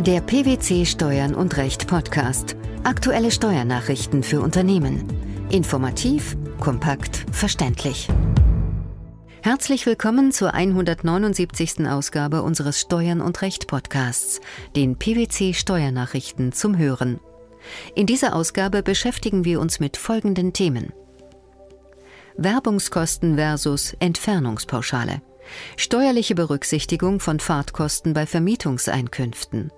Der PwC Steuern und Recht Podcast. Aktuelle Steuernachrichten für Unternehmen. Informativ, kompakt, verständlich. Herzlich willkommen zur 179. Ausgabe unseres Steuern und Recht Podcasts, den PwC Steuernachrichten zum Hören. In dieser Ausgabe beschäftigen wir uns mit folgenden Themen. Werbungskosten versus Entfernungspauschale. Steuerliche Berücksichtigung von Fahrtkosten bei Vermietungseinkünften.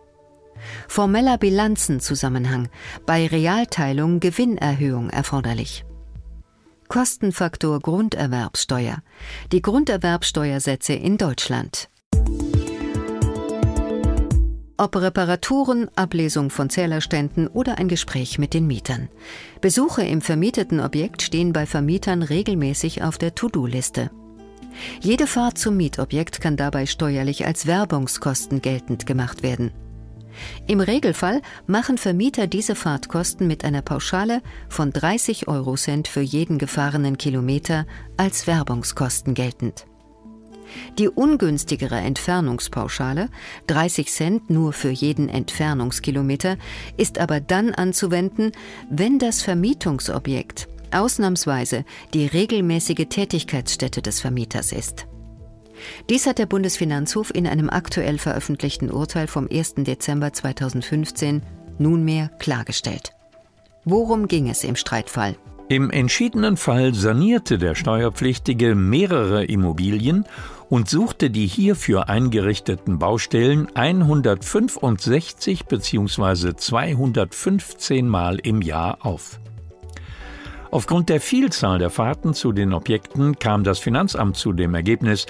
Formeller Bilanzenzusammenhang, bei Realteilung Gewinnerhöhung erforderlich. Kostenfaktor Grunderwerbsteuer, die Grunderwerbsteuersätze in Deutschland. Ob Reparaturen, Ablesung von Zählerständen oder ein Gespräch mit den Mietern. Besuche im vermieteten Objekt stehen bei Vermietern regelmäßig auf der To-Do-Liste. Jede Fahrt zum Mietobjekt kann dabei steuerlich als Werbungskosten geltend gemacht werden. Im Regelfall machen Vermieter diese Fahrtkosten mit einer Pauschale von 30 Eurocent für jeden gefahrenen Kilometer als Werbungskosten geltend. Die ungünstigere Entfernungspauschale, 30 Cent nur für jeden Entfernungskilometer, ist aber dann anzuwenden, wenn das Vermietungsobjekt ausnahmsweise die regelmäßige Tätigkeitsstätte des Vermieters ist. Dies hat der Bundesfinanzhof in einem aktuell veröffentlichten Urteil vom 1. Dezember 2015 nunmehr klargestellt. Worum ging es im Streitfall? Im entschiedenen Fall sanierte der Steuerpflichtige mehrere Immobilien und suchte die hierfür eingerichteten Baustellen 165 bzw. 215 Mal im Jahr auf. Aufgrund der Vielzahl der Fahrten zu den Objekten kam das Finanzamt zu dem Ergebnis,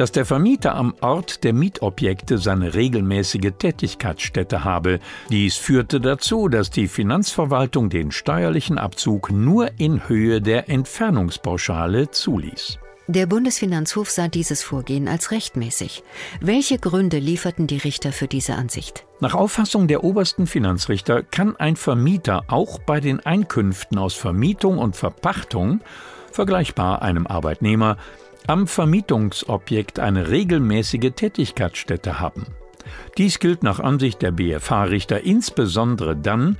dass der Vermieter am Ort der Mietobjekte seine regelmäßige Tätigkeitsstätte habe. Dies führte dazu, dass die Finanzverwaltung den steuerlichen Abzug nur in Höhe der Entfernungspauschale zuließ. Der Bundesfinanzhof sah dieses Vorgehen als rechtmäßig. Welche Gründe lieferten die Richter für diese Ansicht? Nach Auffassung der obersten Finanzrichter kann ein Vermieter auch bei den Einkünften aus Vermietung und Verpachtung, vergleichbar einem Arbeitnehmer, am Vermietungsobjekt eine regelmäßige Tätigkeitsstätte haben. Dies gilt nach Ansicht der BFH-Richter insbesondere dann,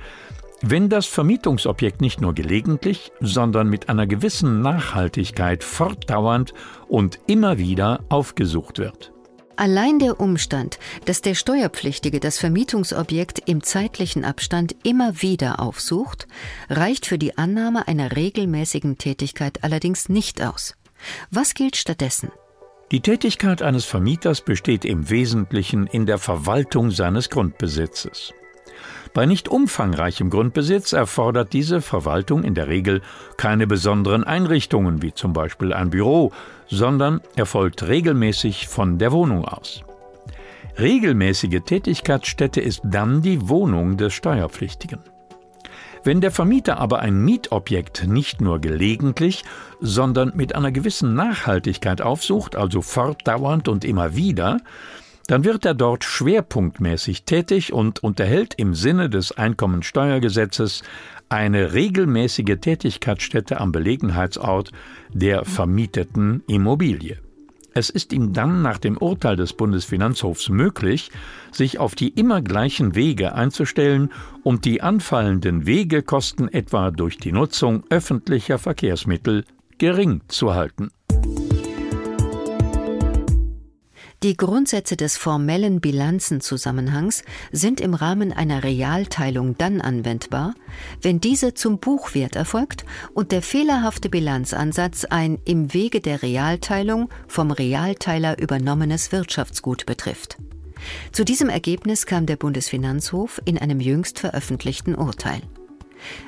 wenn das Vermietungsobjekt nicht nur gelegentlich, sondern mit einer gewissen Nachhaltigkeit fortdauernd und immer wieder aufgesucht wird. Allein der Umstand, dass der Steuerpflichtige das Vermietungsobjekt im zeitlichen Abstand immer wieder aufsucht, reicht für die Annahme einer regelmäßigen Tätigkeit allerdings nicht aus. Was gilt stattdessen? Die Tätigkeit eines Vermieters besteht im Wesentlichen in der Verwaltung seines Grundbesitzes. Bei nicht umfangreichem Grundbesitz erfordert diese Verwaltung in der Regel keine besonderen Einrichtungen wie zum Beispiel ein Büro, sondern erfolgt regelmäßig von der Wohnung aus. Regelmäßige Tätigkeitsstätte ist dann die Wohnung des Steuerpflichtigen. Wenn der Vermieter aber ein Mietobjekt nicht nur gelegentlich, sondern mit einer gewissen Nachhaltigkeit aufsucht, also fortdauernd und immer wieder, dann wird er dort schwerpunktmäßig tätig und unterhält im Sinne des Einkommensteuergesetzes eine regelmäßige Tätigkeitsstätte am Belegenheitsort der vermieteten Immobilie. Es ist ihm dann nach dem Urteil des Bundesfinanzhofs möglich, sich auf die immer gleichen Wege einzustellen und die anfallenden Wegekosten etwa durch die Nutzung öffentlicher Verkehrsmittel gering zu halten. Die Grundsätze des formellen Bilanzenzusammenhangs sind im Rahmen einer Realteilung dann anwendbar, wenn diese zum Buchwert erfolgt und der fehlerhafte Bilanzansatz ein im Wege der Realteilung vom Realteiler übernommenes Wirtschaftsgut betrifft. Zu diesem Ergebnis kam der Bundesfinanzhof in einem jüngst veröffentlichten Urteil.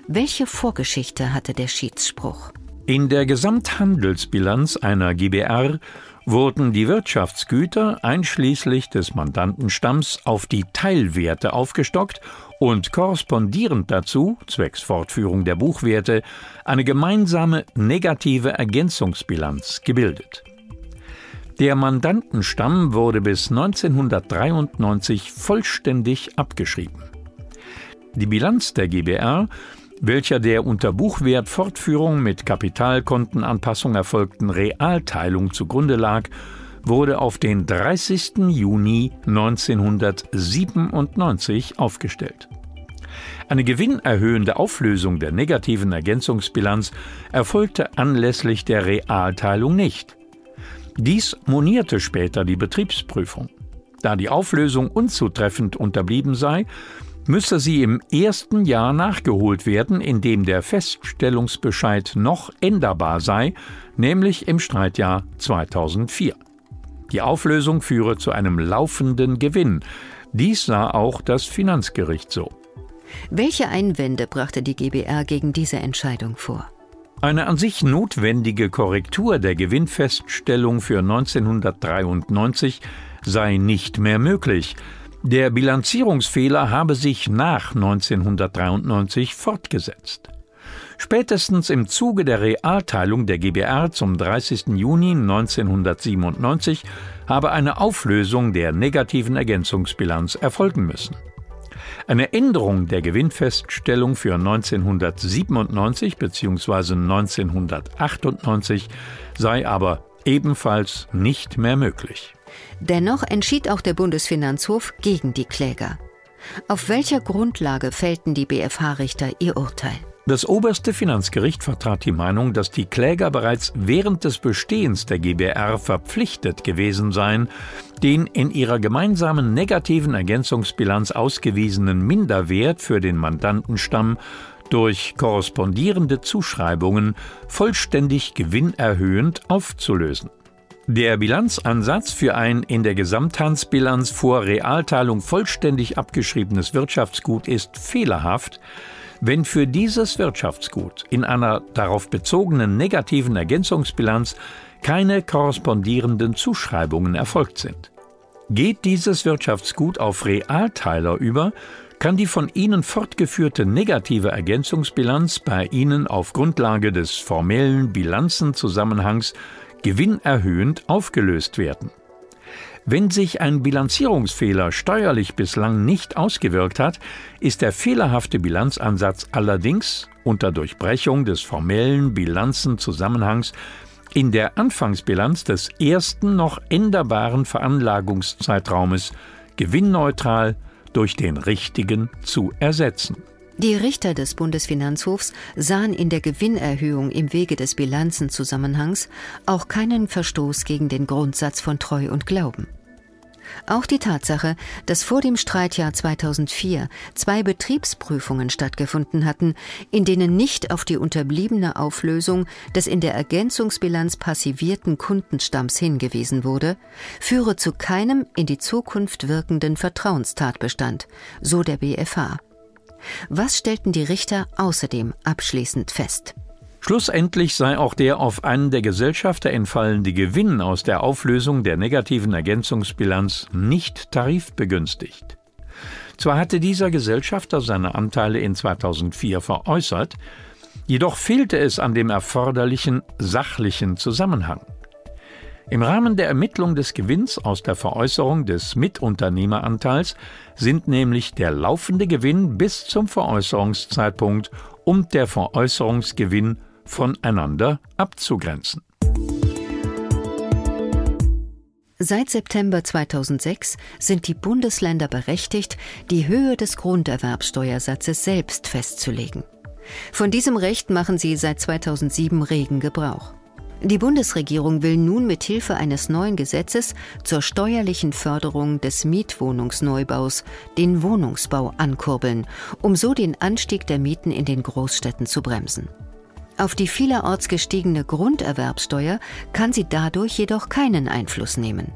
Welche Vorgeschichte hatte der Schiedsspruch? In der Gesamthandelsbilanz einer GBR wurden die Wirtschaftsgüter einschließlich des Mandantenstamms auf die Teilwerte aufgestockt und korrespondierend dazu, zwecks Fortführung der Buchwerte, eine gemeinsame negative Ergänzungsbilanz gebildet. Der Mandantenstamm wurde bis 1993 vollständig abgeschrieben. Die Bilanz der GBR welcher der unter Buchwertfortführung mit Kapitalkontenanpassung erfolgten Realteilung zugrunde lag, wurde auf den 30. Juni 1997 aufgestellt. Eine gewinnerhöhende Auflösung der negativen Ergänzungsbilanz erfolgte anlässlich der Realteilung nicht. Dies monierte später die Betriebsprüfung. Da die Auflösung unzutreffend unterblieben sei, müsse sie im ersten Jahr nachgeholt werden, in dem der Feststellungsbescheid noch änderbar sei, nämlich im Streitjahr 2004. Die Auflösung führe zu einem laufenden Gewinn. Dies sah auch das Finanzgericht so. Welche Einwände brachte die GBR gegen diese Entscheidung vor? Eine an sich notwendige Korrektur der Gewinnfeststellung für 1993 sei nicht mehr möglich. Der Bilanzierungsfehler habe sich nach 1993 fortgesetzt. Spätestens im Zuge der Realteilung der GBR zum 30. Juni 1997 habe eine Auflösung der negativen Ergänzungsbilanz erfolgen müssen. Eine Änderung der Gewinnfeststellung für 1997 bzw. 1998 sei aber ebenfalls nicht mehr möglich. Dennoch entschied auch der Bundesfinanzhof gegen die Kläger. Auf welcher Grundlage fällten die BFH-Richter ihr Urteil? Das oberste Finanzgericht vertrat die Meinung, dass die Kläger bereits während des Bestehens der GBR verpflichtet gewesen seien, den in ihrer gemeinsamen negativen Ergänzungsbilanz ausgewiesenen Minderwert für den Mandantenstamm durch korrespondierende Zuschreibungen vollständig gewinnerhöhend aufzulösen. Der Bilanzansatz für ein in der Gesamthandsbilanz vor Realteilung vollständig abgeschriebenes Wirtschaftsgut ist fehlerhaft, wenn für dieses Wirtschaftsgut in einer darauf bezogenen negativen Ergänzungsbilanz keine korrespondierenden Zuschreibungen erfolgt sind. Geht dieses Wirtschaftsgut auf Realteiler über, kann die von Ihnen fortgeführte negative Ergänzungsbilanz bei Ihnen auf Grundlage des formellen Bilanzenzusammenhangs gewinnerhöhend aufgelöst werden. Wenn sich ein Bilanzierungsfehler steuerlich bislang nicht ausgewirkt hat, ist der fehlerhafte Bilanzansatz allerdings unter Durchbrechung des formellen Bilanzenzusammenhangs in der Anfangsbilanz des ersten noch änderbaren Veranlagungszeitraumes gewinnneutral durch den richtigen zu ersetzen. Die Richter des Bundesfinanzhofs sahen in der Gewinnerhöhung im Wege des Bilanzenzusammenhangs auch keinen Verstoß gegen den Grundsatz von Treu und Glauben. Auch die Tatsache, dass vor dem Streitjahr 2004 zwei Betriebsprüfungen stattgefunden hatten, in denen nicht auf die unterbliebene Auflösung des in der Ergänzungsbilanz passivierten Kundenstamms hingewiesen wurde, führe zu keinem in die Zukunft wirkenden Vertrauenstatbestand, so der BFH. Was stellten die Richter außerdem abschließend fest? Schlussendlich sei auch der auf einen der Gesellschafter entfallende Gewinn aus der Auflösung der negativen Ergänzungsbilanz nicht tarifbegünstigt. Zwar hatte dieser Gesellschafter seine Anteile in 2004 veräußert, jedoch fehlte es an dem erforderlichen sachlichen Zusammenhang. Im Rahmen der Ermittlung des Gewinns aus der Veräußerung des Mitunternehmeranteils sind nämlich der laufende Gewinn bis zum Veräußerungszeitpunkt und der Veräußerungsgewinn voneinander abzugrenzen. Seit September 2006 sind die Bundesländer berechtigt, die Höhe des Grunderwerbsteuersatzes selbst festzulegen. Von diesem Recht machen sie seit 2007 regen Gebrauch. Die Bundesregierung will nun mit Hilfe eines neuen Gesetzes zur steuerlichen Förderung des Mietwohnungsneubaus den Wohnungsbau ankurbeln, um so den Anstieg der Mieten in den Großstädten zu bremsen. Auf die vielerorts gestiegene Grunderwerbsteuer kann sie dadurch jedoch keinen Einfluss nehmen.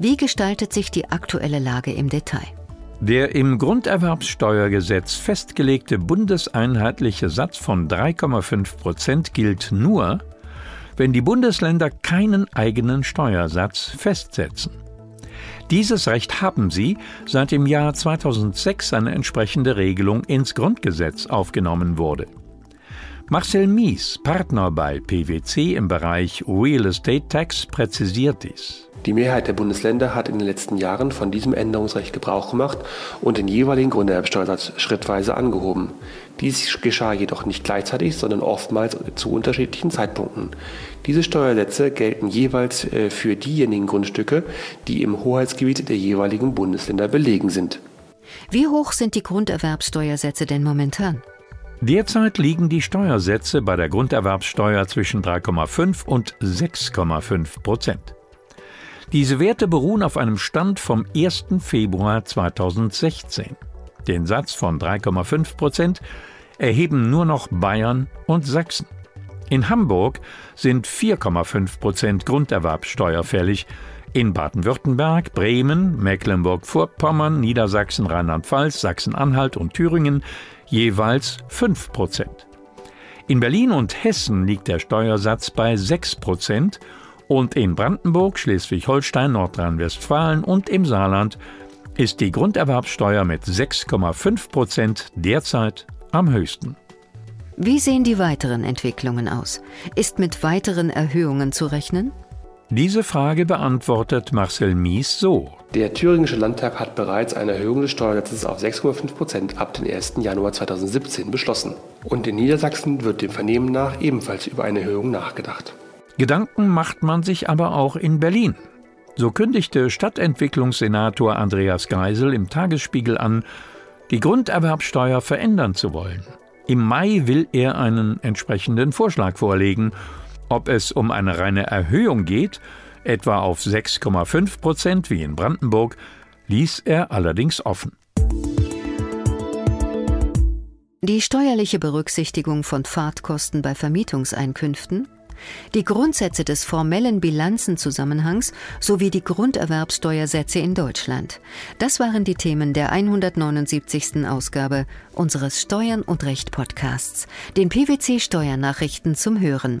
Wie gestaltet sich die aktuelle Lage im Detail? Der im Grunderwerbsteuergesetz festgelegte bundeseinheitliche Satz von 3,5 Prozent gilt nur, wenn die Bundesländer keinen eigenen Steuersatz festsetzen. Dieses Recht haben sie, seit im Jahr 2006 eine entsprechende Regelung ins Grundgesetz aufgenommen wurde. Marcel Mies, Partner bei PwC im Bereich Real Estate Tax, präzisiert dies. Die Mehrheit der Bundesländer hat in den letzten Jahren von diesem Änderungsrecht Gebrauch gemacht und den jeweiligen Grunderwerbsteuersatz schrittweise angehoben. Dies geschah jedoch nicht gleichzeitig, sondern oftmals zu unterschiedlichen Zeitpunkten. Diese Steuersätze gelten jeweils äh, für diejenigen Grundstücke, die im Hoheitsgebiet der jeweiligen Bundesländer belegen sind. Wie hoch sind die Grunderwerbsteuersätze denn momentan? Derzeit liegen die Steuersätze bei der Grunderwerbsteuer zwischen 3,5 und 6,5 Prozent. Diese Werte beruhen auf einem Stand vom 1. Februar 2016. Den Satz von 3,5 Prozent erheben nur noch Bayern und Sachsen. In Hamburg sind 4,5 Prozent Grunderwerbsteuer fällig, in Baden-Württemberg, Bremen, Mecklenburg-Vorpommern, Niedersachsen, Rheinland-Pfalz, Sachsen-Anhalt und Thüringen jeweils 5 Prozent. In Berlin und Hessen liegt der Steuersatz bei 6 Prozent und in Brandenburg, Schleswig-Holstein, Nordrhein-Westfalen und im Saarland ist die Grunderwerbsteuer mit 6,5 Prozent derzeit am höchsten. Wie sehen die weiteren Entwicklungen aus? Ist mit weiteren Erhöhungen zu rechnen? Diese Frage beantwortet Marcel Mies so. Der Thüringische Landtag hat bereits eine Erhöhung des Steuersatzes auf 6,5 Prozent ab dem 1. Januar 2017 beschlossen. Und in Niedersachsen wird dem Vernehmen nach ebenfalls über eine Erhöhung nachgedacht. Gedanken macht man sich aber auch in Berlin. So kündigte Stadtentwicklungssenator Andreas Geisel im Tagesspiegel an, die Grunderwerbsteuer verändern zu wollen. Im Mai will er einen entsprechenden Vorschlag vorlegen ob es um eine reine Erhöhung geht, etwa auf 6,5 Prozent wie in Brandenburg, ließ er allerdings offen. Die steuerliche Berücksichtigung von Fahrtkosten bei Vermietungseinkünften, die Grundsätze des formellen Bilanzenzusammenhangs sowie die Grunderwerbsteuersätze in Deutschland. Das waren die Themen der 179. Ausgabe unseres Steuern und Recht Podcasts, den PwC Steuernachrichten zum Hören.